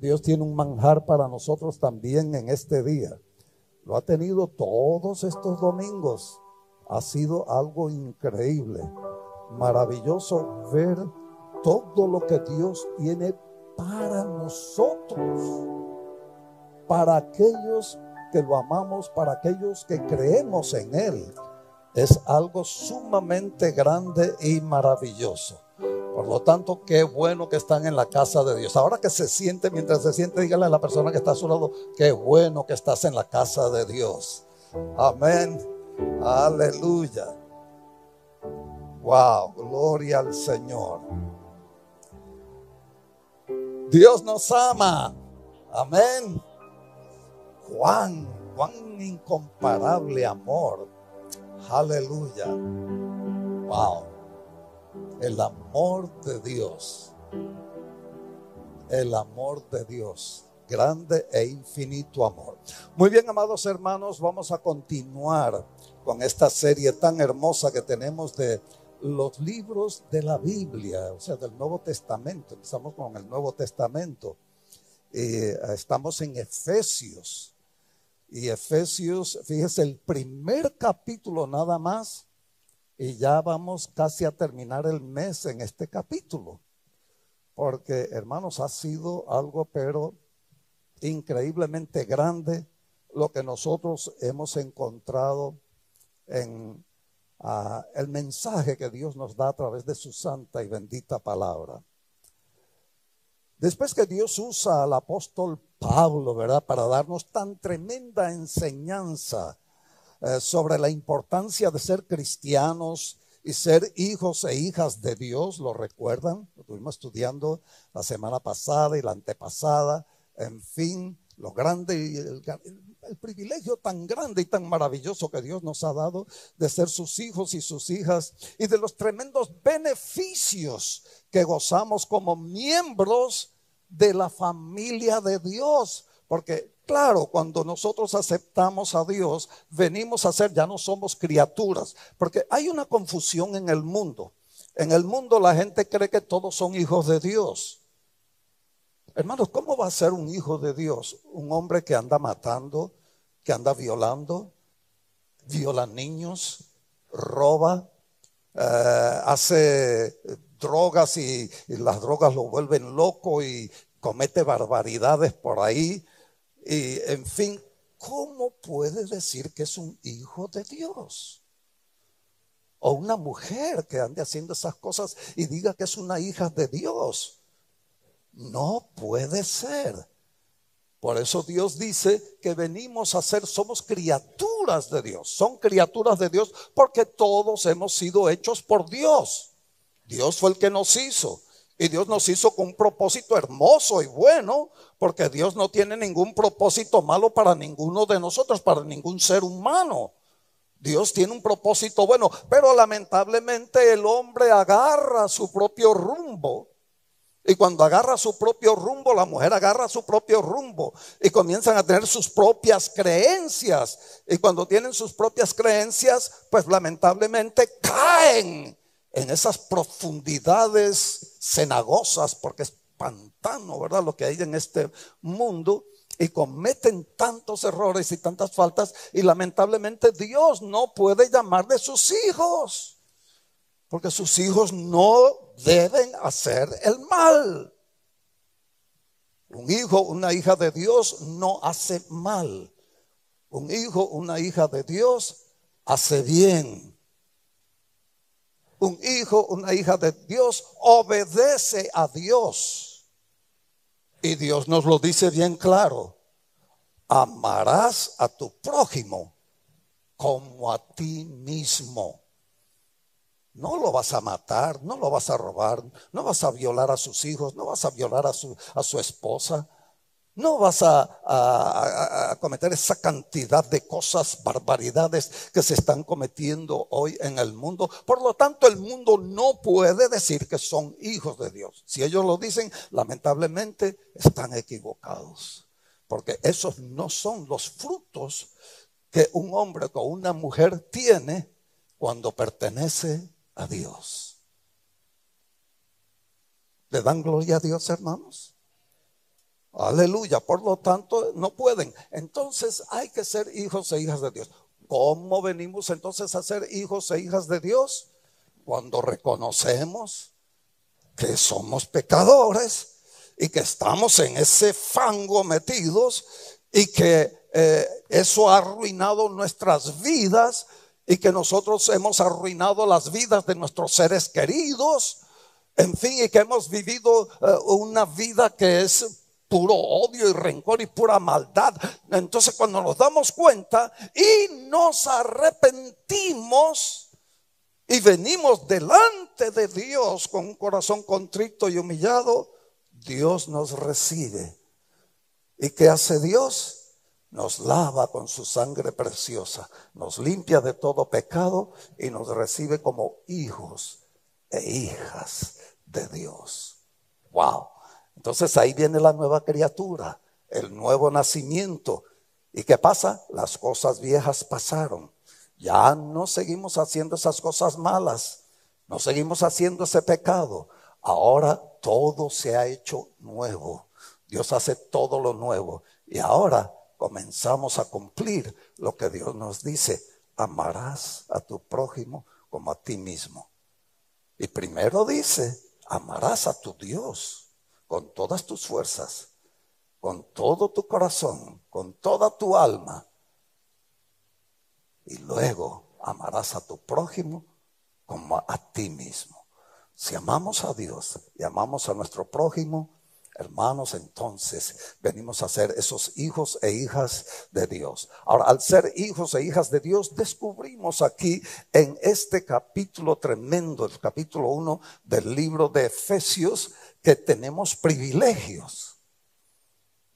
Dios tiene un manjar para nosotros también en este día. Lo ha tenido todos estos domingos. Ha sido algo increíble, maravilloso ver todo lo que Dios tiene para nosotros, para aquellos que lo amamos, para aquellos que creemos en Él. Es algo sumamente grande y maravilloso. Por lo tanto, qué bueno que están en la casa de Dios. Ahora que se siente, mientras se siente, dígale a la persona que está a su lado, qué bueno que estás en la casa de Dios. Amén. Aleluya. Wow, gloria al Señor. Dios nos ama. Amén. Juan, cuán incomparable amor. Aleluya. Wow el amor de Dios. El amor de Dios. Grande e infinito amor. Muy bien, amados hermanos, vamos a continuar con esta serie tan hermosa que tenemos de los libros de la Biblia, o sea, del Nuevo Testamento. Empezamos con el Nuevo Testamento. Eh, estamos en Efesios. Y Efesios, fíjese, el primer capítulo nada más y ya vamos casi a terminar el mes en este capítulo. Porque, hermanos, ha sido algo, pero increíblemente grande lo que nosotros hemos encontrado en ah, el mensaje que Dios nos da a través de su santa y bendita palabra. Después que Dios usa al apóstol Pablo, ¿verdad? Para darnos tan tremenda enseñanza eh, sobre la importancia de ser cristianos y ser hijos e hijas de Dios, ¿lo recuerdan? Lo estuvimos estudiando la semana pasada y la antepasada, en fin, lo grande y el, el privilegio tan grande y tan maravilloso que Dios nos ha dado de ser sus hijos y sus hijas y de los tremendos beneficios que gozamos como miembros de la familia de Dios. Porque Claro, cuando nosotros aceptamos a Dios, venimos a ser, ya no somos criaturas, porque hay una confusión en el mundo. En el mundo la gente cree que todos son hijos de Dios. Hermanos, ¿cómo va a ser un hijo de Dios? Un hombre que anda matando, que anda violando, viola niños, roba, eh, hace drogas y, y las drogas lo vuelven loco y comete barbaridades por ahí y en fin, ¿cómo puede decir que es un hijo de Dios? O una mujer que ande haciendo esas cosas y diga que es una hija de Dios. No puede ser. Por eso Dios dice que venimos a ser, somos criaturas de Dios. Son criaturas de Dios porque todos hemos sido hechos por Dios. Dios fue el que nos hizo. Y Dios nos hizo con un propósito hermoso y bueno, porque Dios no tiene ningún propósito malo para ninguno de nosotros, para ningún ser humano. Dios tiene un propósito bueno, pero lamentablemente el hombre agarra su propio rumbo. Y cuando agarra su propio rumbo, la mujer agarra su propio rumbo y comienzan a tener sus propias creencias. Y cuando tienen sus propias creencias, pues lamentablemente caen en esas profundidades cenagosas, porque es pantano, ¿verdad? Lo que hay en este mundo. Y cometen tantos errores y tantas faltas. Y lamentablemente Dios no puede llamar de sus hijos. Porque sus hijos no deben hacer el mal. Un hijo, una hija de Dios no hace mal. Un hijo, una hija de Dios hace bien un hijo, una hija de Dios, obedece a Dios. Y Dios nos lo dice bien claro. Amarás a tu prójimo como a ti mismo. No lo vas a matar, no lo vas a robar, no vas a violar a sus hijos, no vas a violar a su, esposa, no vas a, cometer esa cantidad de cosas, barbaridades que se están cometiendo hoy en el mundo. Por lo tanto, el mundo no puede decir que son hijos de Dios. Si ellos lo dicen, lamentablemente están equivocados. Porque esos no son los frutos que un hombre o una mujer tiene cuando pertenece a Dios. ¿Le dan gloria a Dios, hermanos? Aleluya. Por lo tanto, no pueden. Entonces hay que ser hijos e hijas de Dios. ¿Cómo venimos entonces a ser hijos e hijas de Dios? Cuando reconocemos que somos pecadores y que estamos en ese fango metidos y que eh, eso ha arruinado nuestras vidas y que nosotros hemos arruinado las vidas de nuestros seres queridos, en fin, y que hemos vivido eh, una vida que es puro odio y rencor y pura maldad. Entonces cuando nos damos cuenta y nos arrepentimos y venimos delante de Dios con un corazón contrito y humillado, Dios nos recibe. ¿Y qué hace Dios? Nos lava con su sangre preciosa, nos limpia de todo pecado y nos recibe como hijos e hijas de Dios. Wow. Entonces ahí viene la nueva criatura, el nuevo nacimiento. ¿Y qué pasa? Las cosas viejas pasaron. Ya no seguimos haciendo esas cosas malas, no seguimos haciendo ese pecado. Ahora todo se ha hecho nuevo. Dios hace todo lo nuevo. Y ahora comenzamos a cumplir lo que Dios nos dice. Amarás a tu prójimo como a ti mismo. Y primero dice, amarás a tu Dios con todas tus fuerzas, con todo tu corazón, con toda tu alma. Y luego amarás a tu prójimo como a ti mismo. Si amamos a Dios y amamos a nuestro prójimo, hermanos, entonces venimos a ser esos hijos e hijas de Dios. Ahora, al ser hijos e hijas de Dios, descubrimos aquí en este capítulo tremendo, el capítulo 1 del libro de Efesios, que tenemos privilegios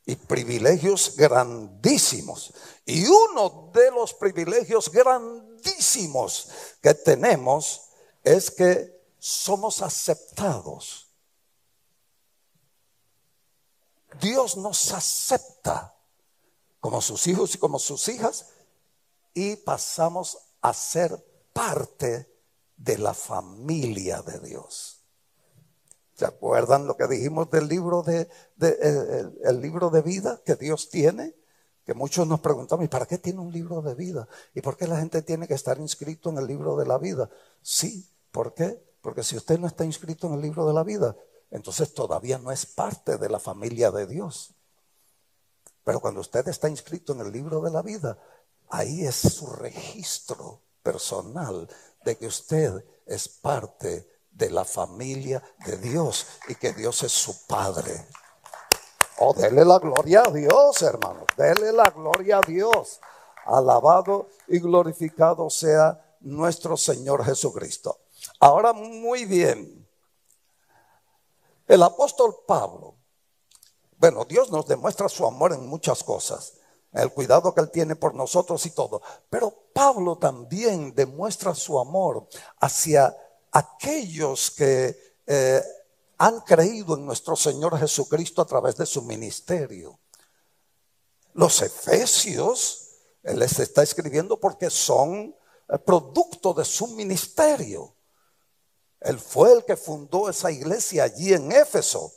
y privilegios grandísimos. Y uno de los privilegios grandísimos que tenemos es que somos aceptados. Dios nos acepta como sus hijos y como sus hijas y pasamos a ser parte de la familia de Dios. ¿Se acuerdan lo que dijimos del libro de, el, libro de vida que Dios tiene? Que muchos nos preguntamos, ¿y para qué tiene un libro de vida? ¿Y por qué la gente tiene que estar inscrito en el libro de la vida? Sí, ¿por qué? Porque si usted no está inscrito en el libro de la vida, entonces todavía no es parte de la familia de Dios. Pero cuando usted está inscrito en el libro de la vida, ahí es su registro personal de que usted es parte de la familia de Dios y que Dios es su Padre. Oh, dele la gloria a Dios, hermano. Dele la gloria a Dios. Alabado y glorificado sea nuestro Señor Jesucristo. Ahora, muy bien. El apóstol Pablo, bueno, Dios nos demuestra su amor en muchas cosas, el cuidado que Él tiene por nosotros y todo, pero Pablo también demuestra su amor hacia aquellos que eh, han creído en nuestro Señor Jesucristo a través de su ministerio. Los efesios, Él les está escribiendo porque son eh, producto de su ministerio. Él fue el que fundó esa iglesia allí en Éfeso.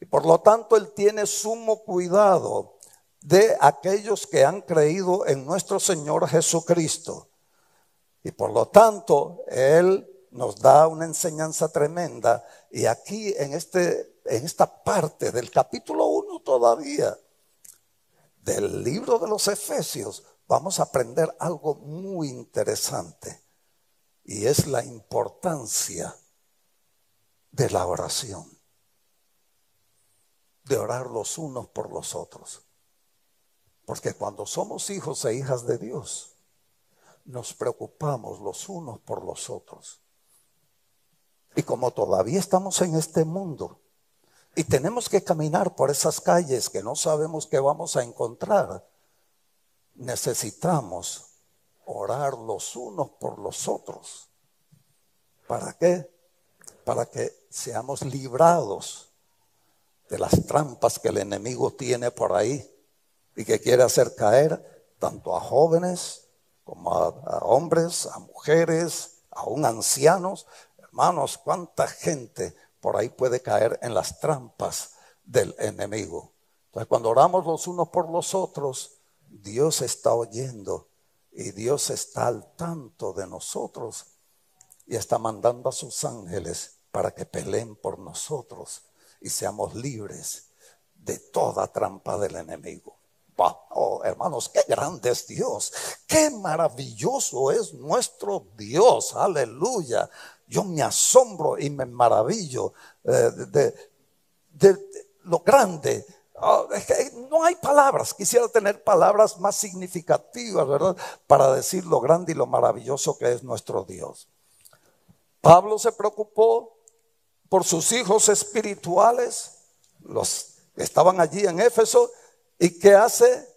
Y por lo tanto, Él tiene sumo cuidado de aquellos que han creído en nuestro Señor Jesucristo. Y por lo tanto, Él nos da una enseñanza tremenda. Y aquí en, este, en esta parte del capítulo 1 todavía, del libro de los Efesios, vamos a aprender algo muy interesante. Y es la importancia de la oración. De orar los unos por los otros. Porque cuando somos hijos e hijas de Dios, nos preocupamos los unos por los otros. Y como todavía estamos en este mundo y tenemos que caminar por esas calles que no sabemos qué vamos a encontrar, necesitamos orar los unos por los otros. ¿Para qué? Para que seamos librados de las trampas que el enemigo tiene por ahí y que quiere hacer caer tanto a jóvenes como a, hombres, a mujeres, aún ancianos, Hermanos, cuánta gente por ahí puede caer en las trampas del enemigo. Entonces, cuando oramos los unos por los otros, Dios está oyendo y Dios está al tanto de nosotros y está mandando a sus ángeles para que peleen por nosotros y seamos libres de toda trampa del enemigo. Oh, hermanos, qué grande es Dios, qué maravilloso es nuestro Dios, aleluya. Yo me asombro y me maravillo eh, de, lo grande. Oh, no hay palabras, quisiera tener palabras más significativas, ¿verdad? Para decir lo grande y lo maravilloso que es nuestro Dios. Pablo se preocupó por sus hijos espirituales, los que estaban allí en Éfeso, ¿Y qué hace?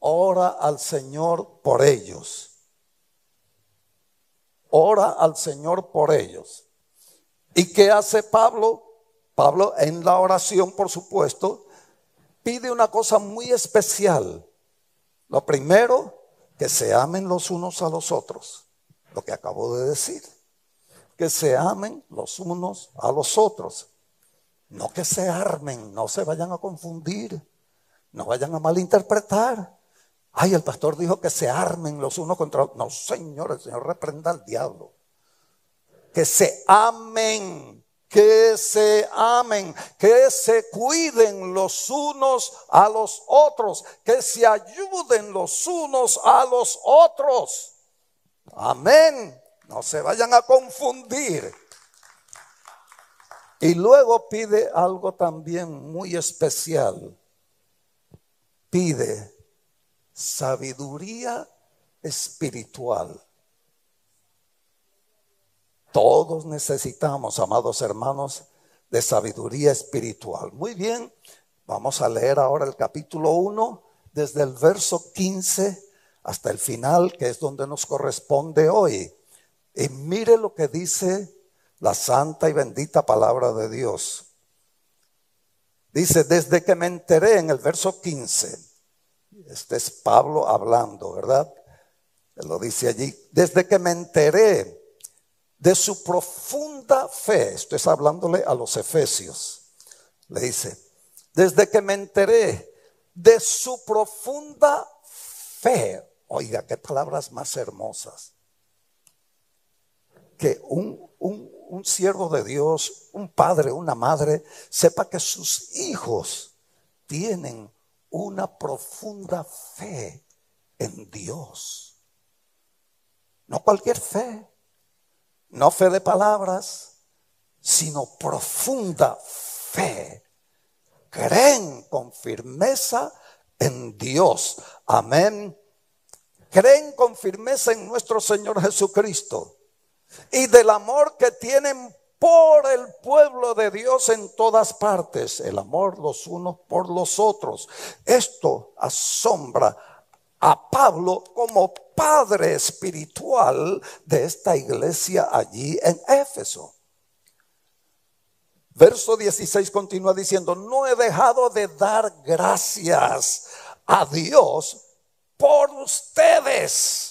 Ora al Señor por ellos. Ora al Señor por ellos. ¿Y qué hace Pablo? Pablo en la oración, por supuesto, pide una cosa muy especial. Lo primero, que se amen los unos a los otros. Lo que acabo de decir. Que se amen los unos a los otros. No que se armen, no se vayan a confundir. No vayan a malinterpretar. Ay, el pastor dijo que se armen los unos contra otros. No, Señor, el Señor reprenda al diablo. Que se amen, que se amen, que se cuiden los unos a los otros, que se ayuden los unos a los otros. Amén. No se vayan a confundir. Y luego pide algo también muy especial pide sabiduría espiritual. Todos necesitamos, amados hermanos, de sabiduría espiritual. Muy bien, vamos a leer ahora el capítulo 1, desde el verso 15 hasta el final, que es donde nos corresponde hoy. Y mire lo que dice la santa y bendita palabra de Dios. Dice, desde que me enteré en el verso 15, este es Pablo hablando, ¿verdad? lo dice allí, desde que me enteré de su profunda fe, esto es hablándole a los efesios, le dice, desde que me enteré de su profunda fe, oiga, qué palabras más hermosas, que un, un, un siervo de Dios, un padre, una madre, sepa que sus hijos tienen una profunda fe en Dios. No cualquier fe, no fe de palabras, sino profunda fe. Creen con firmeza en Dios. Amén. Creen con firmeza en nuestro Señor Jesucristo y del amor que tienen por el pueblo de Dios en todas partes, el amor los unos por los otros. Esto asombra a Pablo como padre espiritual de esta iglesia allí en Éfeso. Verso 16 continúa diciendo, no he dejado de dar gracias a Dios por ustedes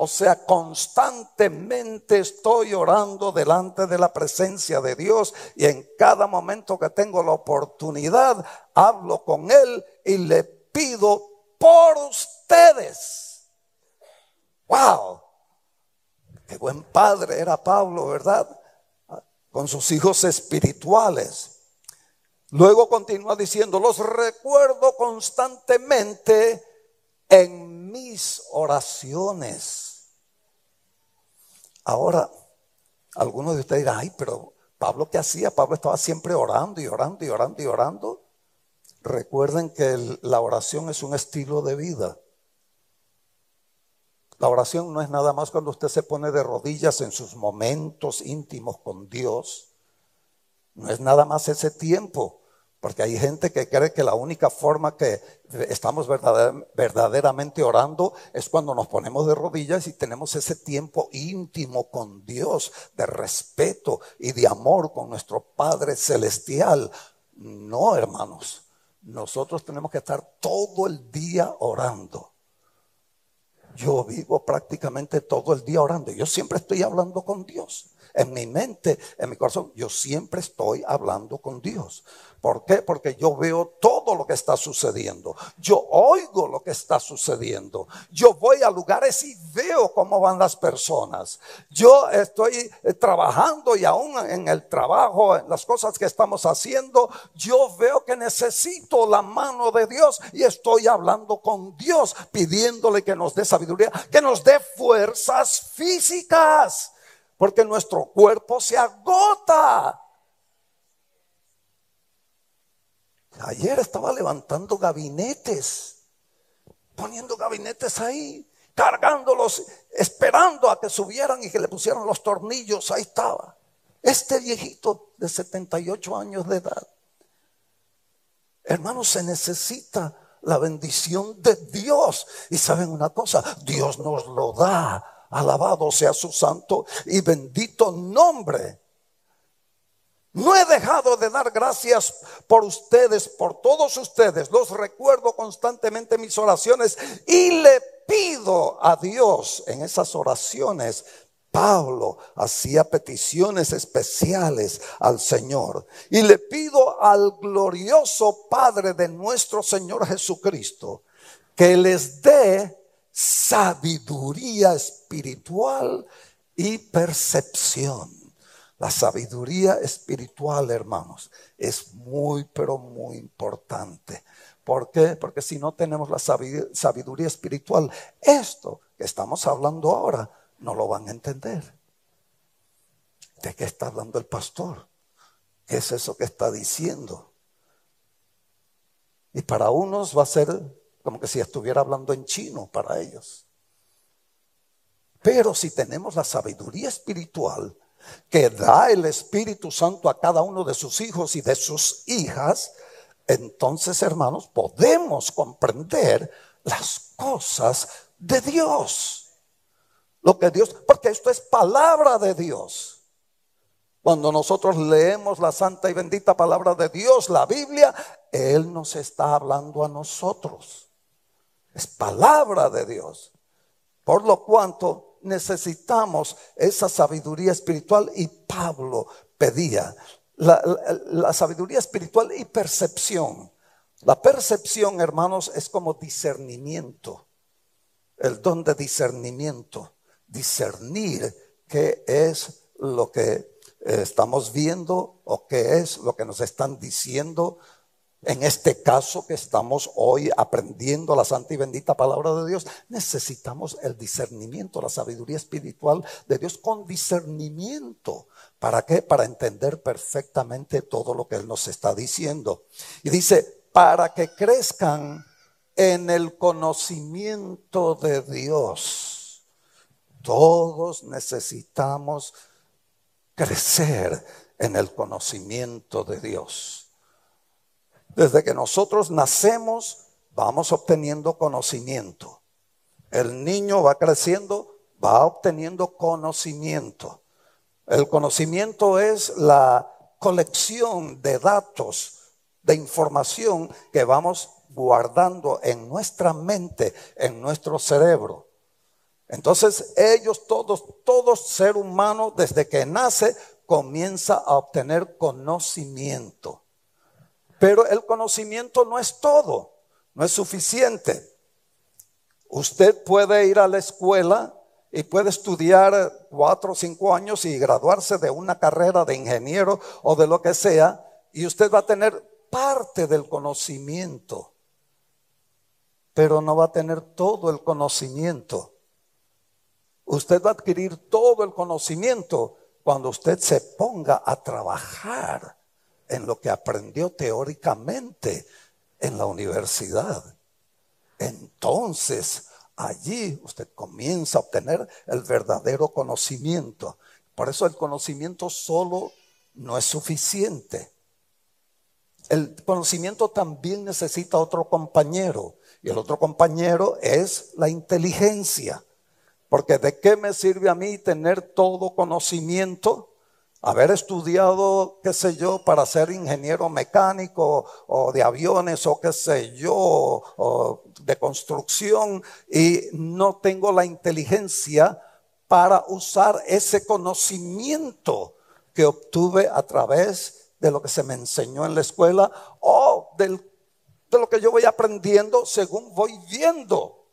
o sea, constantemente estoy orando delante de la presencia de Dios y en cada momento que tengo la oportunidad, hablo con Él y le pido por ustedes. ¡Wow! Qué buen padre era Pablo, ¿verdad? Con sus hijos espirituales. Luego continúa diciendo, los recuerdo constantemente en mis oraciones. Ahora, algunos de ustedes dirán, ay, pero Pablo, ¿qué hacía? Pablo estaba siempre orando y orando y orando y orando. Recuerden que la oración es un estilo de vida. La oración no es nada más cuando usted se pone de rodillas en sus momentos íntimos con Dios. No es nada más ese tiempo. Porque hay gente que cree que la única forma que estamos verdaderamente orando es cuando nos ponemos de rodillas y tenemos ese tiempo íntimo con Dios, de respeto y de amor con nuestro Padre Celestial. No, hermanos, nosotros tenemos que estar todo el día orando. Yo vivo prácticamente todo el día orando. Yo siempre estoy hablando con Dios en mi mente, en mi corazón, yo siempre estoy hablando con Dios. ¿Por qué? Porque yo veo todo lo que está sucediendo. Yo oigo lo que está sucediendo. Yo voy a lugares y veo cómo van las personas. Yo estoy eh, trabajando y aún en el trabajo, en las cosas que estamos haciendo, yo veo que necesito la mano de Dios y estoy hablando con Dios, pidiéndole que nos dé sabiduría, que nos dé fuerzas físicas, porque nuestro cuerpo se agota. Ayer estaba levantando gabinetes, poniendo gabinetes ahí, cargándolos, esperando a que subieran y que le pusieran los tornillos. Ahí estaba. Este viejito de 78 años de edad. Hermanos, se necesita la bendición de Dios. Y saben una cosa, Dios nos lo da. Alabado sea su santo y bendito nombre. No he dejado de dar gracias por ustedes, por todos ustedes. Los recuerdo constantemente en mis oraciones y le pido a Dios en esas oraciones. Pablo hacía peticiones especiales al Señor y le pido al glorioso Padre de nuestro Señor Jesucristo que les dé sabiduría espiritual y percepción la sabiduría espiritual, hermanos, es muy, pero muy importante. ¿Por qué? Porque si no tenemos la sabiduría espiritual, esto que estamos hablando ahora, no lo van a entender. ¿De qué está hablando el pastor? ¿Qué es eso que está diciendo? Y para unos va a ser como que si estuviera hablando en chino para ellos. Pero si tenemos la sabiduría espiritual, que da el Espíritu Santo a cada uno de sus hijos y de sus hijas, entonces, hermanos, podemos comprender las cosas de Dios. Lo que Dios, porque esto es palabra de Dios. Cuando nosotros leemos la santa y bendita palabra de Dios, la Biblia, Él nos está hablando a nosotros. Es palabra de Dios. Por lo cuanto, necesitamos esa sabiduría espiritual y Pablo pedía la, sabiduría espiritual y percepción. La percepción, hermanos, es como discernimiento, el don de discernimiento, discernir qué es lo que estamos viendo o qué es lo que nos están diciendo en este caso que estamos hoy aprendiendo la santa y bendita palabra de Dios, necesitamos el discernimiento, la sabiduría espiritual de Dios con discernimiento. ¿Para qué? Para entender perfectamente todo lo que Él nos está diciendo. Y dice, para que crezcan en el conocimiento de Dios. Todos necesitamos crecer en el conocimiento de Dios. Desde que nosotros nacemos, vamos obteniendo conocimiento. El niño va creciendo, va obteniendo conocimiento. El conocimiento es la colección de datos, de información que vamos guardando en nuestra mente, en nuestro cerebro. Entonces ellos todos, todo ser humano desde que nace comienza a obtener conocimiento. Pero el conocimiento no es todo, no es suficiente. Usted puede ir a la escuela y puede estudiar cuatro o cinco años y graduarse de una carrera de ingeniero o de lo que sea, y usted va a tener parte del conocimiento, pero no va a tener todo el conocimiento. Usted va a adquirir todo el conocimiento cuando usted se ponga a trabajar en lo que aprendió teóricamente en la universidad. Entonces, allí usted comienza a obtener el verdadero conocimiento. Por eso el conocimiento solo no es suficiente. El conocimiento también necesita otro compañero. Y el otro compañero es la inteligencia. Porque de qué me sirve a mí tener todo conocimiento haber estudiado, qué sé yo, para ser ingeniero mecánico o de aviones o qué sé yo, o de construcción y no tengo la inteligencia para usar ese conocimiento que obtuve a través de lo que se me enseñó en la escuela o del, de lo que yo voy aprendiendo según voy viendo.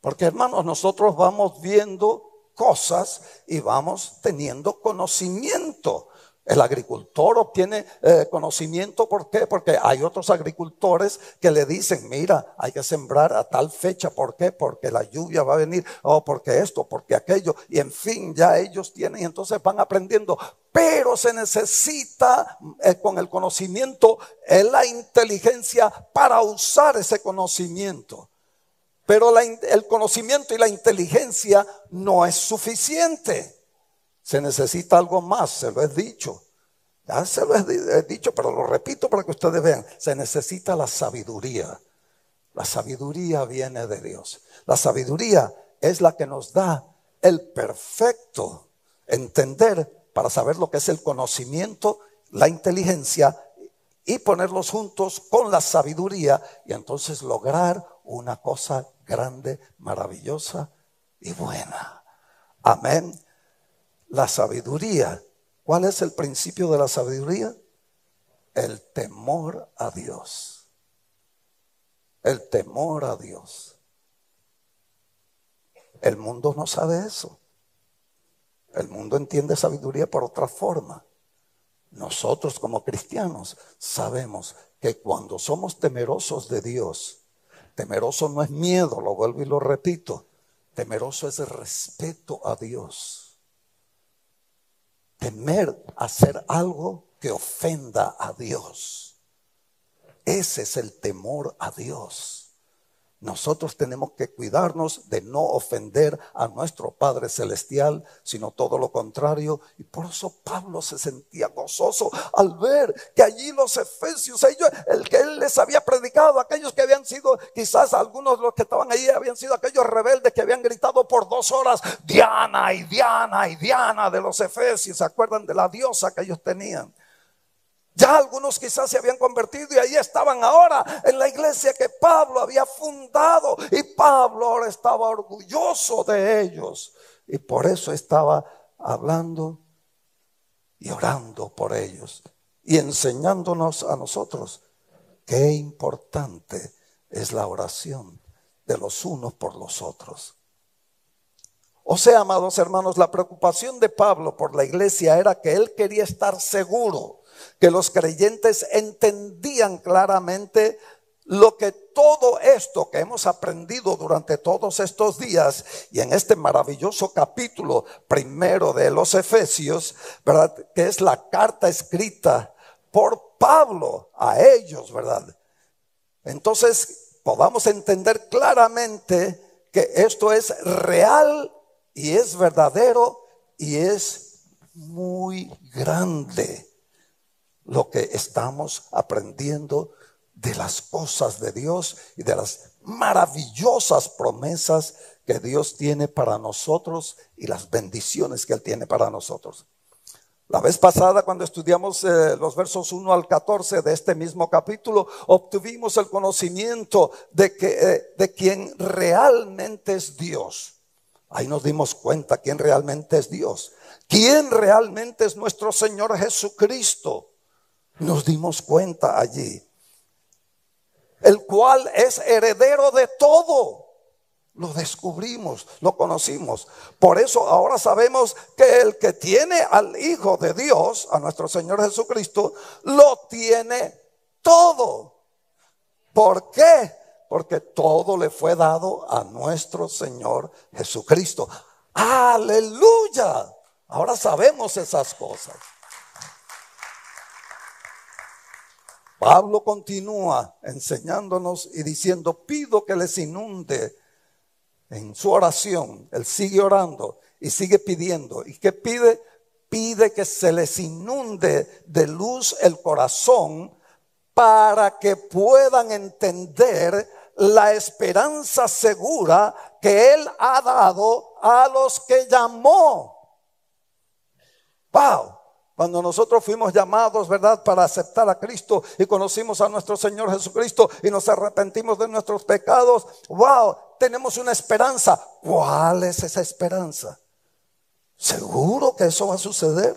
Porque hermanos, nosotros vamos viendo cosas y vamos teniendo conocimiento. El agricultor obtiene eh, conocimiento, ¿por qué? Porque hay otros agricultores que le dicen, mira, hay que sembrar a tal fecha, ¿por qué? Porque la lluvia va a venir, o porque esto, porque aquello, y en fin, ya ellos tienen, y entonces van aprendiendo. Pero se necesita eh, con el conocimiento, eh, la inteligencia para usar ese conocimiento. Pero el conocimiento y la inteligencia no es suficiente. Se necesita algo más, se lo he dicho. Ya se lo he dicho, pero lo repito para que ustedes vean. Se necesita la sabiduría. La sabiduría viene de Dios. La sabiduría es la que nos da el perfecto entender para saber lo que es el conocimiento, la inteligencia y ponerlos juntos con la sabiduría y entonces lograr una cosa grande, maravillosa y buena. Amén la sabiduría. ¿Cuál es el principio de la sabiduría? El temor a Dios. El temor a Dios. El mundo no sabe eso. El mundo entiende sabiduría por otra forma. Nosotros como cristianos sabemos que cuando somos temerosos de Dios, temeroso no es miedo, lo vuelvo y lo repito, temeroso es respeto a Dios temer hacer algo que ofenda a Dios. Ese es el temor a Dios. Nosotros tenemos que cuidarnos de no ofender a nuestro Padre Celestial, sino todo lo contrario. Y por eso Pablo se sentía gozoso al ver que allí los efesios, ellos, el que él les había predicado, aquellos que habían sido, quizás algunos de los que estaban ahí habían sido aquellos rebeldes que habían gritado por dos horas, Diana y Diana y Diana de los efesios. ¿Se acuerdan de la diosa que ellos tenían? Ya algunos quizás se habían convertido y ahí estaban ahora en la iglesia que Pablo había fundado. Y Pablo ahora estaba orgulloso de ellos. Y por eso estaba hablando y orando por ellos. Y enseñándonos a nosotros qué importante es la oración de los unos por los otros. O sea, amados hermanos, la preocupación de Pablo por la iglesia era que él quería estar seguro que los creyentes entendían claramente lo que todo esto que hemos aprendido durante todos estos días y en este maravilloso capítulo primero de los Efesios, ¿verdad? Que es la carta escrita por Pablo a ellos, ¿verdad? Entonces podamos entender claramente que esto es real y es verdadero y es muy grande lo que estamos aprendiendo de las cosas de Dios y de las maravillosas promesas que Dios tiene para nosotros y las bendiciones que Él tiene para nosotros. La vez pasada, cuando estudiamos eh, los versos 1 al 14 de este mismo capítulo, obtuvimos el conocimiento de, que, eh, de quien realmente es Dios. Ahí nos dimos cuenta quién realmente es Dios. Quién realmente es nuestro Señor Jesucristo. Nos dimos cuenta allí. El cual es heredero de todo. Lo descubrimos, lo conocimos. Por eso ahora sabemos que el que tiene al Hijo de Dios, a nuestro Señor Jesucristo, lo tiene todo. ¿Por qué? Porque todo le fue dado a nuestro Señor Jesucristo. Aleluya. Ahora sabemos esas cosas. Pablo continúa enseñándonos y diciendo, pido que les inunde en su oración. Él sigue orando y sigue pidiendo. ¿Y qué pide? Pide que se les inunde de luz el corazón para que puedan entender la esperanza segura que Él ha dado a los que llamó. Wow. Cuando nosotros fuimos llamados, ¿verdad?, para aceptar a Cristo y conocimos a nuestro Señor Jesucristo y nos arrepentimos de nuestros pecados, wow, tenemos una esperanza. ¿Cuál es esa esperanza? ¿Seguro que eso va a suceder?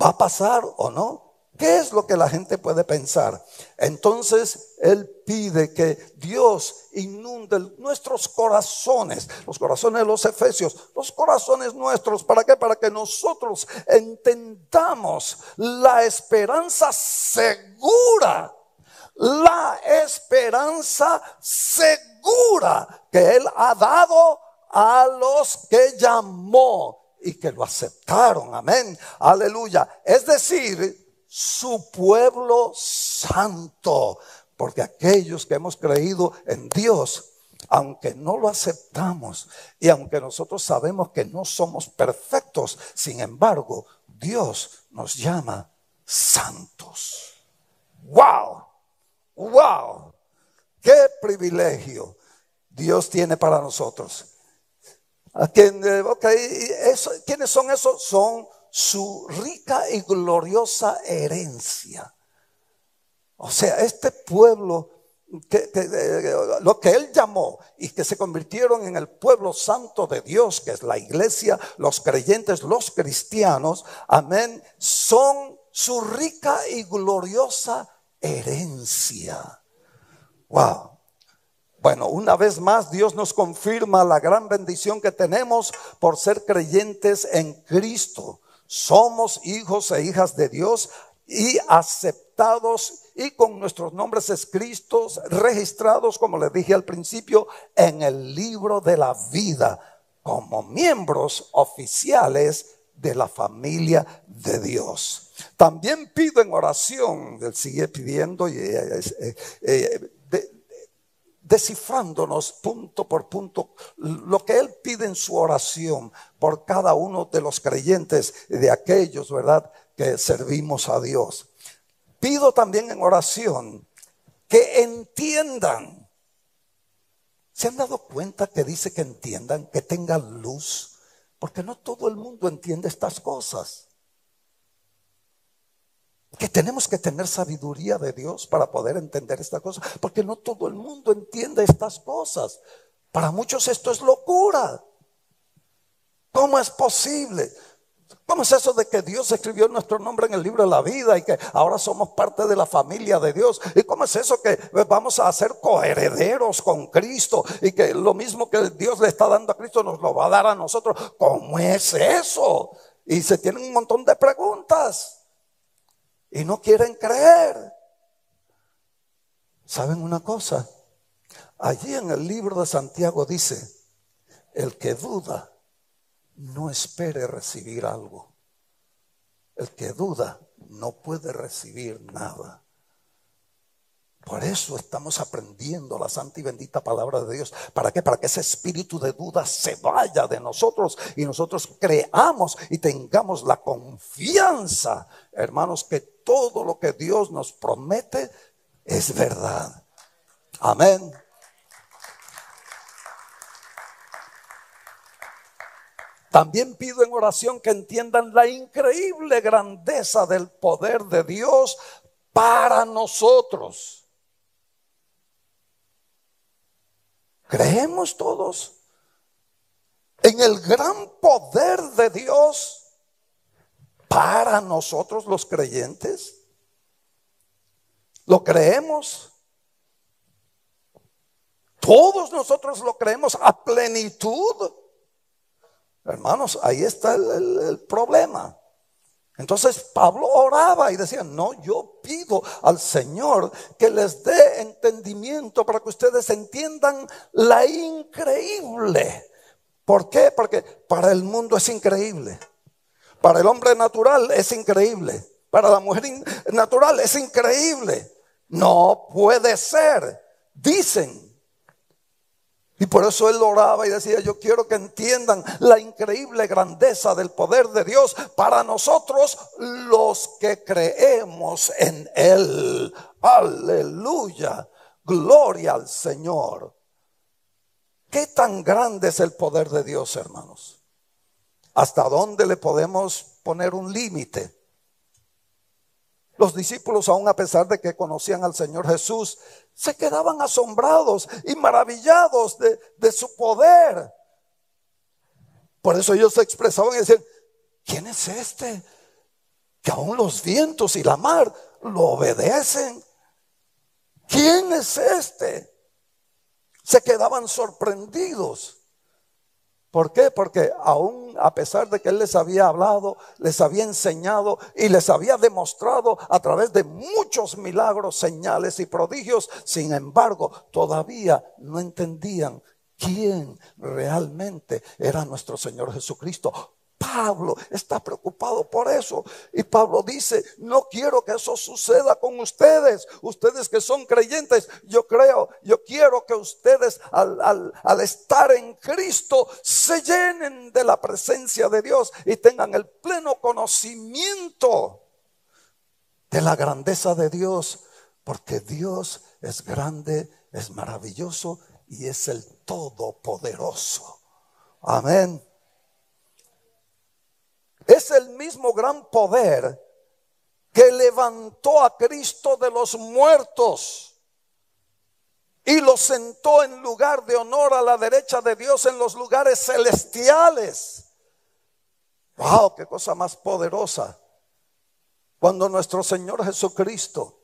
¿Va a pasar o no? ¿Qué es lo que la gente puede pensar? Entonces Él pide que Dios inunde nuestros corazones, los corazones de los efesios, los corazones nuestros. ¿Para qué? Para que nosotros entendamos la esperanza segura, la esperanza segura que Él ha dado a los que llamó y que lo aceptaron. Amén. Aleluya. Es decir, su pueblo santo. Porque aquellos que hemos creído en Dios, aunque no lo aceptamos y aunque nosotros sabemos que no somos perfectos, sin embargo, Dios nos llama santos. ¡Wow! ¡Wow! ¡Qué privilegio Dios tiene para nosotros! ¿A quién, eh, eso, ¿Quiénes son esos? Son su rica y gloriosa herencia. O sea, este pueblo, que, lo que él llamó y que se convirtieron en el pueblo santo de Dios, que es la iglesia, los creyentes, los cristianos, amén, son su rica y gloriosa herencia. Wow. Bueno, una vez más Dios nos confirma la gran bendición que tenemos por ser creyentes en Cristo. Somos hijos e hijas de Dios y aceptados y con nuestros nombres escritos, registrados, como les dije al principio, en el libro de la vida, como miembros oficiales de la familia de Dios. También pido en oración, él sigue pidiendo y eh, eh, eh, descifrándonos punto por punto lo que Él pide en su oración por cada uno de los creyentes, de aquellos, ¿verdad?, que servimos a Dios. Pido también en oración que entiendan. ¿Se han dado cuenta que dice que entiendan, que tengan luz? Porque no todo el mundo entiende estas cosas que tenemos que tener sabiduría de Dios para poder entender esta cosa, porque no todo el mundo entiende estas cosas. Para muchos esto es locura. ¿Cómo es posible? ¿Cómo es eso de que Dios escribió nuestro nombre en el libro de la vida y que ahora somos parte de la familia de Dios? ¿Y cómo es eso que vamos a ser coherederos con Cristo y que lo mismo que Dios le está dando a Cristo nos lo va a dar a nosotros? ¿Cómo es eso? Y se tienen un montón de preguntas y no quieren creer. ¿Saben una cosa? Allí en el libro de Santiago dice, el que duda, no espere recibir algo. El que duda, no puede recibir nada. Por eso estamos aprendiendo la santa y bendita palabra de Dios. ¿Para qué? Para que ese espíritu de duda se vaya de nosotros y nosotros creamos y tengamos la confianza, hermanos, que todo lo que Dios nos promete es verdad. Amén. También pido en oración que entiendan la increíble grandeza del poder de Dios para nosotros. Creemos todos en el gran poder de Dios para nosotros los creyentes. ¿Lo creemos? Todos nosotros lo creemos a plenitud. Hermanos, ahí está el, problema. Entonces Pablo oraba y decía, no, yo pido al Señor que les dé entendimiento para que ustedes entiendan la increíble. ¿Por qué? Porque para el mundo es increíble. Para el hombre natural es increíble. Para la mujer natural es increíble. No puede ser. Dicen y por eso él oraba y decía, yo quiero que entiendan la increíble grandeza del poder de Dios para nosotros los que creemos en Él. Aleluya. Gloria al Señor. ¿Qué tan grande es el poder de Dios, hermanos? ¿Hasta dónde le podemos poner un límite? Los discípulos, aún a pesar de que conocían al Señor Jesús, se quedaban asombrados y maravillados de, su poder. Por eso ellos se expresaban y decían, ¿quién es este? Que aún los vientos y la mar lo obedecen. ¿Quién es este? Se quedaban sorprendidos. ¿Por qué? Porque aún a pesar de que Él les había hablado, les había enseñado y les había demostrado a través de muchos milagros, señales y prodigios, sin embargo, todavía no entendían quién realmente era nuestro Señor Jesucristo. Pablo está preocupado por eso. Y Pablo dice, no quiero que eso suceda con ustedes. Ustedes que son creyentes, yo creo, yo quiero que ustedes al, al, estar en Cristo se llenen de la presencia de Dios y tengan el pleno conocimiento de la grandeza de Dios. Porque Dios es grande, es maravilloso y es el todopoderoso. Amén. Es el mismo gran poder que levantó a Cristo de los muertos y lo sentó en lugar de honor a la derecha de Dios en los lugares celestiales. ¡Wow! ¡Qué cosa más poderosa! Cuando nuestro Señor Jesucristo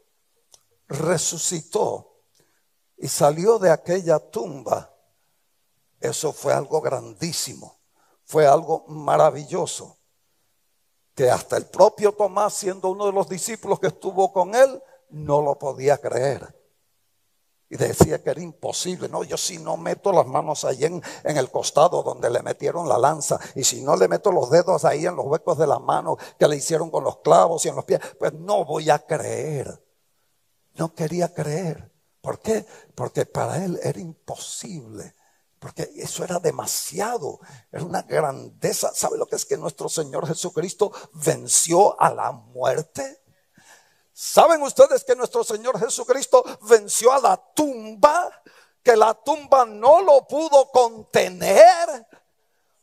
resucitó y salió de aquella tumba, eso fue algo grandísimo, fue algo maravilloso que hasta el propio Tomás, siendo uno de los discípulos que estuvo con él, no lo podía creer. Y decía que era imposible. No, yo si no meto las manos ahí en, el costado donde le metieron la lanza. Y si no le meto los dedos ahí en los huecos de la mano que le hicieron con los clavos y en los pies, pues no voy a creer. No quería creer. ¿Por qué? Porque para él era imposible porque eso era demasiado, era una grandeza. ¿Sabe lo que es que nuestro Señor Jesucristo venció a la muerte? ¿Saben ustedes que nuestro Señor Jesucristo venció a la tumba? Que la tumba no lo pudo contener.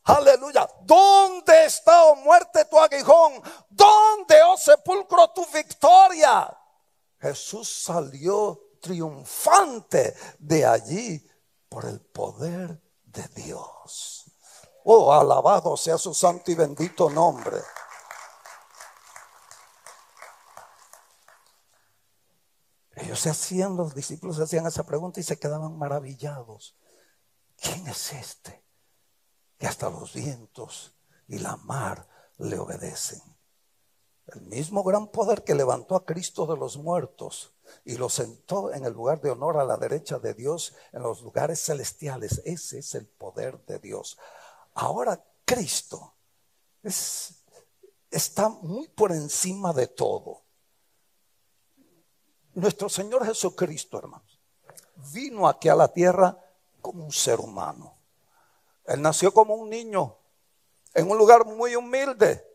Aleluya. ¿Dónde está, oh muerte, tu aguijón? ¿Dónde, oh sepulcro, tu victoria? Jesús salió triunfante de allí por el poder de Dios. Oh, alabado sea su santo y bendito nombre. Ellos se hacían, los discípulos se hacían esa pregunta y se quedaban maravillados. ¿Quién es este? Que hasta los vientos y la mar le obedecen. El mismo gran poder que levantó a Cristo de los muertos y lo sentó en el lugar de honor a la derecha de Dios en los lugares celestiales. Ese es el poder de Dios. Ahora Cristo está muy por encima de todo. Nuestro Señor Jesucristo, hermanos, vino aquí a la tierra como un ser humano. Él nació como un niño en un lugar muy humilde,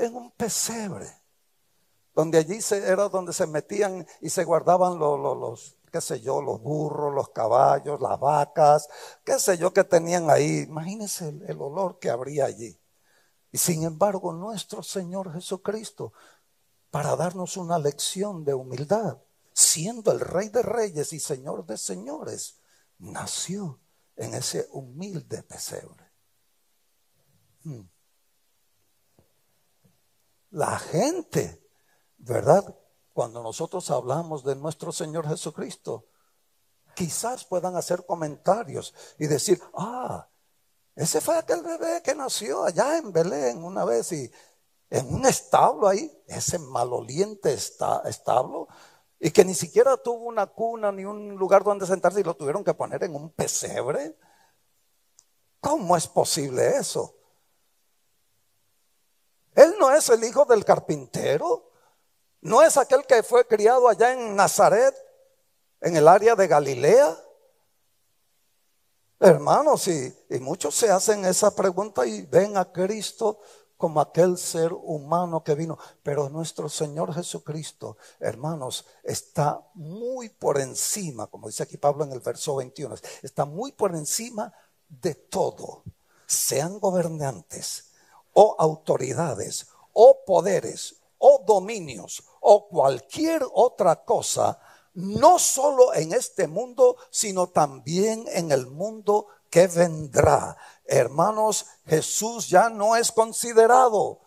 en un pesebre donde allí se, era donde se metían y se guardaban los, los, qué sé yo, los burros, los caballos, las vacas, qué sé yo que tenían ahí. Imagínense el, olor que habría allí. Y sin embargo, nuestro Señor Jesucristo, para darnos una lección de humildad, siendo el Rey de Reyes y Señor de Señores, nació en ese humilde pesebre. Hmm. La gente ¿verdad? Cuando nosotros hablamos de nuestro Señor Jesucristo, quizás puedan hacer comentarios y decir, ah, ese fue aquel bebé que nació allá en Belén una vez y en un establo ahí, ese maloliente establo, y que ni siquiera tuvo una cuna ni un lugar donde sentarse y lo tuvieron que poner en un pesebre. ¿Cómo es posible eso? Él no es el hijo del carpintero. ¿No es aquel que fue criado allá en Nazaret, en el área de Galilea? Hermanos, y, muchos se hacen esa pregunta y ven a Cristo como aquel ser humano que vino. Pero nuestro Señor Jesucristo, hermanos, está muy por encima, como dice aquí Pablo en el verso 21, está muy por encima de todo, sean gobernantes o autoridades o poderes o dominios o cualquier otra cosa, no solo en este mundo, sino también en el mundo que vendrá. Hermanos, Jesús ya no es considerado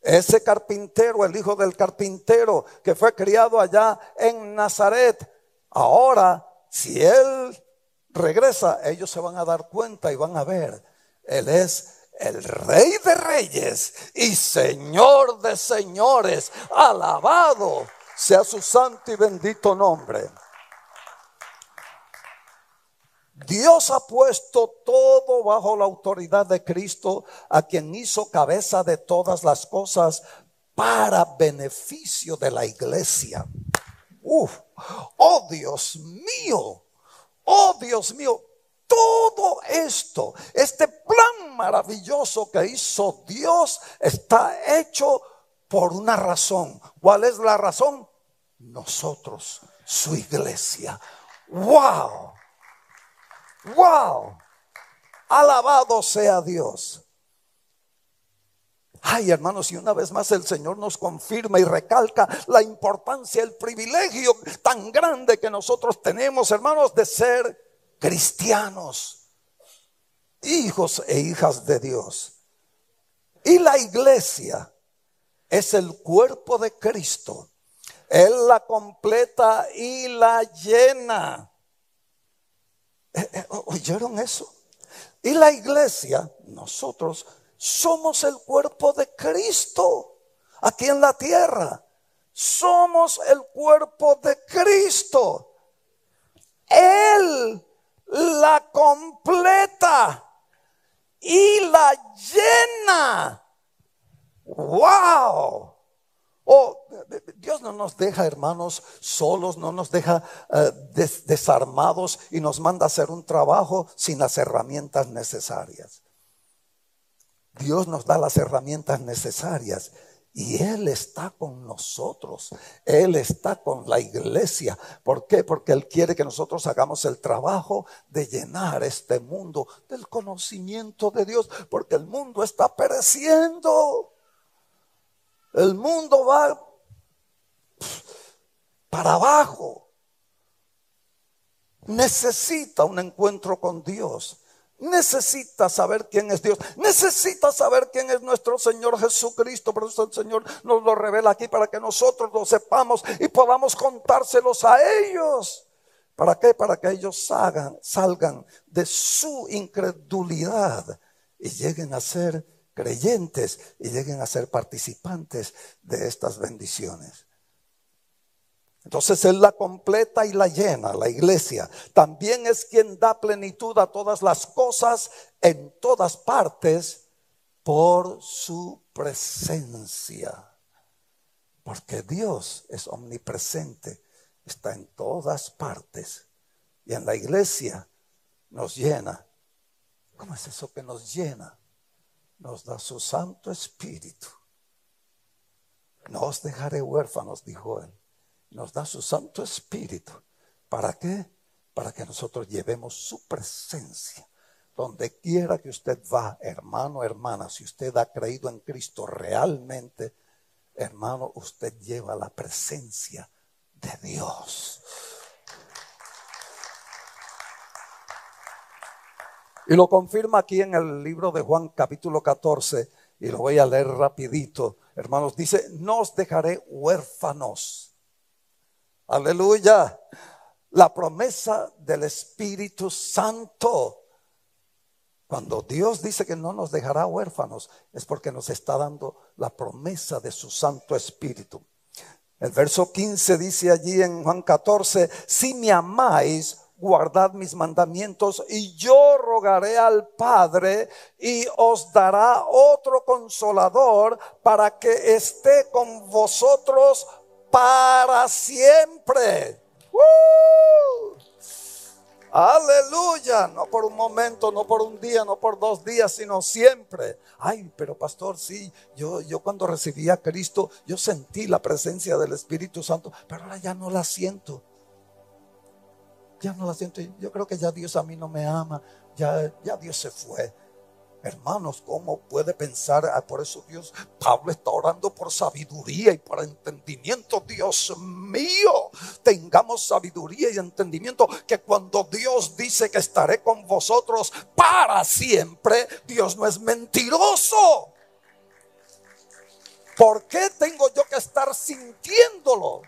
ese carpintero, el hijo del carpintero que fue criado allá en Nazaret. Ahora, si él regresa, ellos se van a dar cuenta y van a ver, él es el rey de reyes y señor de señores. Alabado sea su santo y bendito nombre. Dios ha puesto todo bajo la autoridad de Cristo, a quien hizo cabeza de todas las cosas para beneficio de la iglesia. Uf, oh Dios mío, oh Dios mío, todo esto, este plan maravilloso que hizo Dios está hecho por una razón. ¿Cuál es la razón? Nosotros, su iglesia. ¡Wow! ¡Wow! Alabado sea Dios. Ay, hermanos, y una vez más el Señor nos confirma y recalca la importancia, el privilegio tan grande que nosotros tenemos, hermanos, de ser cristianos, hijos e hijas de Dios. Y la iglesia es el cuerpo de Cristo. Él la completa y la llena. Eh, eh, ¿Oyeron eso? Y la iglesia, nosotros, somos el cuerpo de Cristo aquí en la tierra. Somos el cuerpo de Cristo. Él la completa y la llena. ¡Wow! Oh, Dios no nos deja, hermanos, solos, no nos deja eh, desarmados y nos manda a hacer un trabajo sin las herramientas necesarias. Dios nos da las herramientas necesarias y Él está con nosotros. Él está con la iglesia. ¿Por qué? Porque Él quiere que nosotros hagamos el trabajo de llenar este mundo del conocimiento de Dios. Porque el mundo está pereciendo. El mundo va para abajo. Necesita un encuentro con Dios necesita saber quién es Dios, necesita saber quién es nuestro Señor Jesucristo. Por eso el Señor nos lo revela aquí para que nosotros lo sepamos y podamos contárselos a ellos. ¿Para qué? Para que ellos salgan, salgan de su incredulidad y lleguen a ser creyentes y lleguen a ser participantes de estas bendiciones. Entonces Él la completa y la llena, la iglesia. También es quien da plenitud a todas las cosas en todas partes por su presencia. Porque Dios es omnipresente, está en todas partes. Y en la iglesia nos llena. ¿Cómo es eso que nos llena? Nos da su Santo Espíritu. No os dejaré huérfanos, dijo Él nos da su Santo Espíritu. ¿Para qué? Para que nosotros llevemos su presencia. Donde quiera que usted va, hermano, hermana, si usted ha creído en Cristo realmente, hermano, usted lleva la presencia de Dios. Y lo confirma aquí en el libro de Juan capítulo 14, y lo voy a leer rapidito. Hermanos, dice, no os dejaré huérfanos Aleluya. La promesa del Espíritu Santo. Cuando Dios dice que no nos dejará huérfanos, es porque nos está dando la promesa de su Santo Espíritu. El verso 15 dice allí en Juan 14, si me amáis, guardad mis mandamientos y yo rogaré al Padre y os dará otro consolador para que esté con vosotros para siempre. Aleluya, no por un momento, no por un día, no por dos días, sino siempre. Ay, pero pastor, sí, yo, yo cuando recibí a Cristo, yo sentí la presencia del Espíritu Santo, pero ahora ya no la siento. Ya no la siento. Yo creo que ya Dios a mí no me ama, ya, ya Dios se fue. Hermanos, ¿cómo puede pensar? Ah, por eso Dios, Pablo está orando por sabiduría y por entendimiento. Dios mío, tengamos sabiduría y entendimiento que cuando Dios dice que estaré con vosotros para siempre, Dios no es mentiroso. ¿Por qué tengo yo que estar sintiéndolo?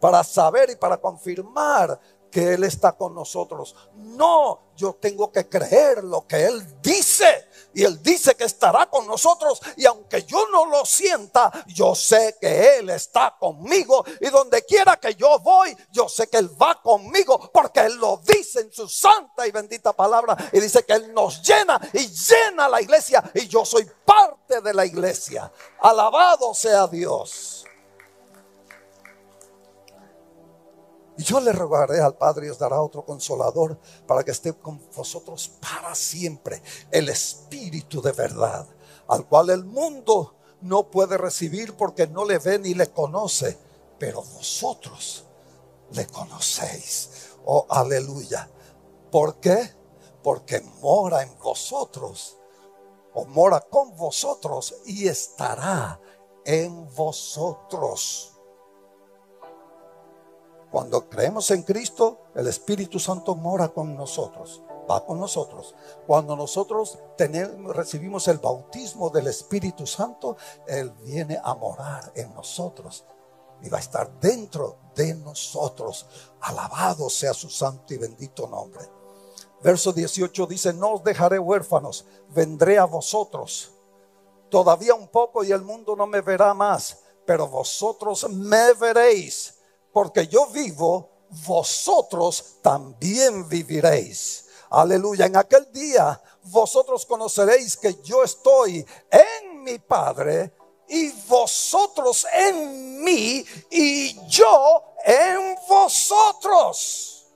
Para saber y para confirmar que Él está con nosotros. No, yo tengo que creer lo que Él dice. Y Él dice que estará con nosotros. Y aunque yo no lo sienta, yo sé que Él está conmigo. Y donde quiera que yo voy, yo sé que Él va conmigo. Porque Él lo dice en su santa y bendita palabra. Y dice que Él nos llena y llena la iglesia. Y yo soy parte de la iglesia. Alabado sea Dios. Y yo le rogaré al Padre y os dará otro consolador para que esté con vosotros para siempre. El Espíritu de verdad, al cual el mundo no puede recibir porque no le ve ni le conoce. Pero vosotros le conocéis. Oh, aleluya. ¿Por qué? Porque mora en vosotros. O mora con vosotros y estará en vosotros. Cuando creemos en Cristo, el Espíritu Santo mora con nosotros, va con nosotros. Cuando nosotros tenemos, recibimos el bautismo del Espíritu Santo, Él viene a morar en nosotros y va a estar dentro de nosotros. Alabado sea su santo y bendito nombre. Verso 18 dice, no os dejaré huérfanos, vendré a vosotros. Todavía un poco y el mundo no me verá más, pero vosotros me veréis porque yo vivo, vosotros también viviréis. Aleluya. En aquel día vosotros conoceréis que yo estoy en mi Padre y vosotros en mí y yo en vosotros.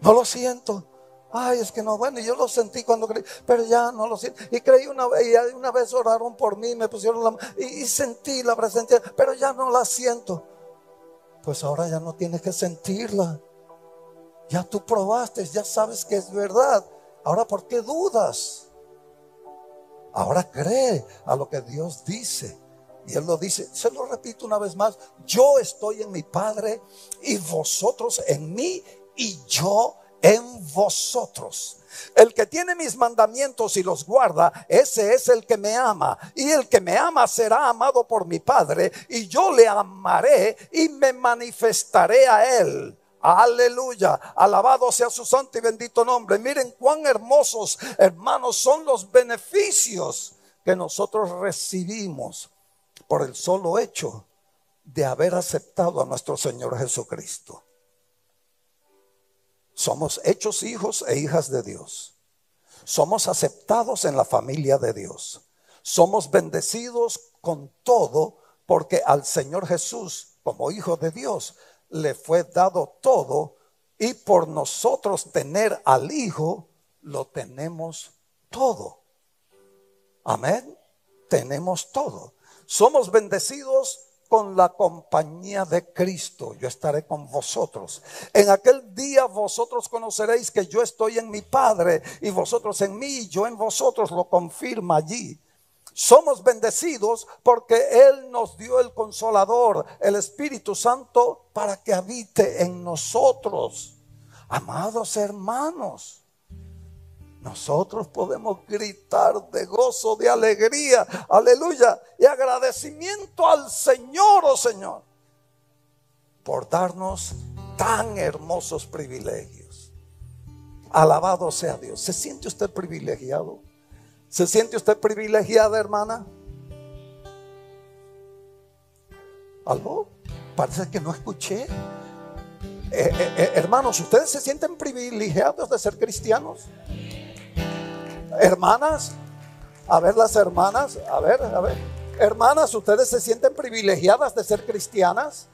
No lo siento. Ay, es que no, bueno, yo lo sentí cuando creí, pero ya no lo siento. Y creí una vez, y una vez oraron por mí, me pusieron la y, y sentí la presencia, pero ya no la siento. Pues ahora ya no tienes que sentirla. Ya tú probaste, ya sabes que es verdad. Ahora, ¿por qué dudas? Ahora cree a lo que Dios dice. Y Él lo dice, se lo repito una vez más, yo estoy en mi Padre y vosotros en mí y yo en vosotros. El que tiene mis mandamientos y los guarda, ese es el que me ama. Y el que me ama será amado por mi Padre. Y yo le amaré y me manifestaré a él. Aleluya. Alabado sea su santo y bendito nombre. Miren cuán hermosos, hermanos, son los beneficios que nosotros recibimos por el solo hecho de haber aceptado a nuestro Señor Jesucristo. Somos hechos hijos e hijas de Dios. Somos aceptados en la familia de Dios. Somos bendecidos con todo porque al Señor Jesús, como hijo de Dios, le fue dado todo y por nosotros tener al Hijo, lo tenemos todo. Amén. Tenemos todo. Somos bendecidos con la compañía de Cristo. Yo estaré con vosotros. En aquel día vosotros conoceréis que yo estoy en mi Padre y vosotros en mí y yo en vosotros. Lo confirma allí. Somos bendecidos porque Él nos dio el consolador, el Espíritu Santo, para que habite en nosotros. Amados hermanos, nosotros podemos gritar de gozo, de alegría, aleluya, y agradecimiento al Señor, oh Señor, por darnos tan hermosos privilegios. Alabado sea Dios. ¿Se siente usted privilegiado? ¿Se siente usted privilegiada, hermana? ¿Algo? Parece que no escuché. Eh, eh, eh, hermanos, ¿ustedes se sienten privilegiados de ser cristianos? Hermanas, a ver las hermanas, a ver, a ver. Hermanas, ¿ustedes se sienten privilegiadas de ser cristianas?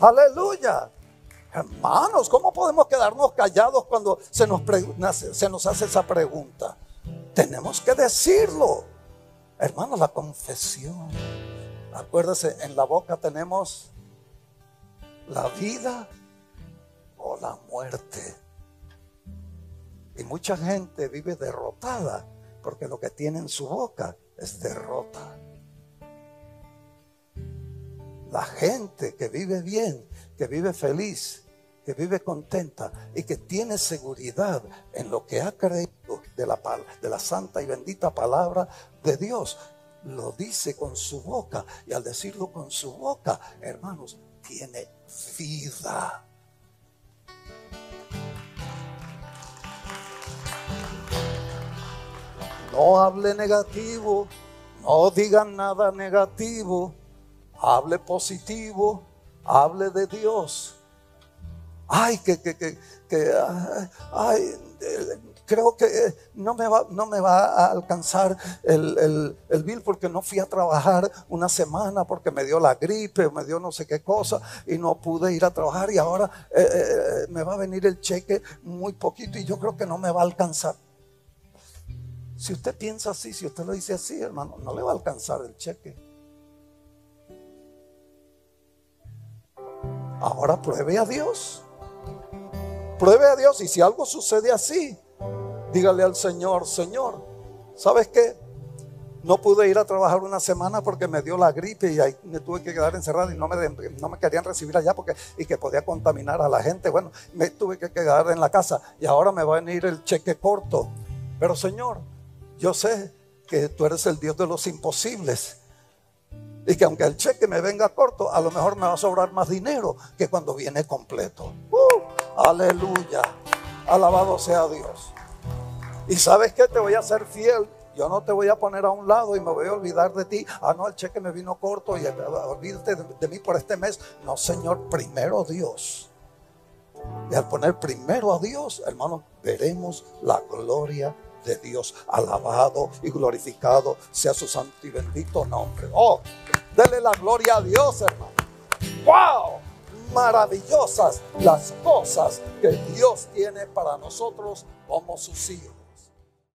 Aleluya. Hermanos, ¿cómo podemos quedarnos callados cuando se nos, se nos hace esa pregunta? Tenemos que decirlo. Hermanos, la confesión. Acuérdese, en la boca tenemos la vida o la muerte. Y mucha gente vive derrotada porque lo que tiene en su boca es derrota. La gente que vive bien, que vive feliz, que vive contenta y que tiene seguridad en lo que ha creído de la, de la santa y bendita palabra de Dios, lo dice con su boca. Y al decirlo con su boca, hermanos, tiene vida. No hable negativo, no digan nada negativo, hable positivo, hable de Dios ay, que, que, que, que ay, creo que no me va, no me va a alcanzar el, el, bill porque no fui a trabajar una semana porque me dio la gripe, me dio no sé qué cosa y no pude ir a trabajar y ahora eh, eh, me va a venir el cheque muy poquito y yo creo que no me va a alcanzar. Si usted piensa así, si usted lo dice así, hermano, no le va a alcanzar el cheque. Ahora pruebe a Dios. Pruebe a Dios y si algo sucede así, dígale al Señor, Señor, ¿sabes qué? No pude ir a trabajar una semana porque me dio la gripe y ahí me tuve que quedar encerrado y no me, no me querían recibir allá porque y que podía contaminar a la gente. Bueno, me tuve que quedar en la casa y ahora me va a venir el cheque corto. Pero Señor, yo sé que tú eres el Dios de los imposibles. Y que aunque el cheque me venga corto, a lo mejor me va a sobrar más dinero que cuando viene completo. Uh. Aleluya. Alabado sea Dios. Y sabes que te voy a ser fiel. Yo no te voy a poner a un lado y me voy a olvidar de ti. Ah, no, el cheque me vino corto y olvídate de, mí por este mes. No, Señor, primero Dios. Y al poner primero a Dios, hermano, veremos la gloria de Dios. Alabado y glorificado sea su santo y bendito nombre. Oh, dele la gloria a Dios, hermano. ¡Wow! maravillosas las cosas que Dios tiene para nosotros como sus hijos.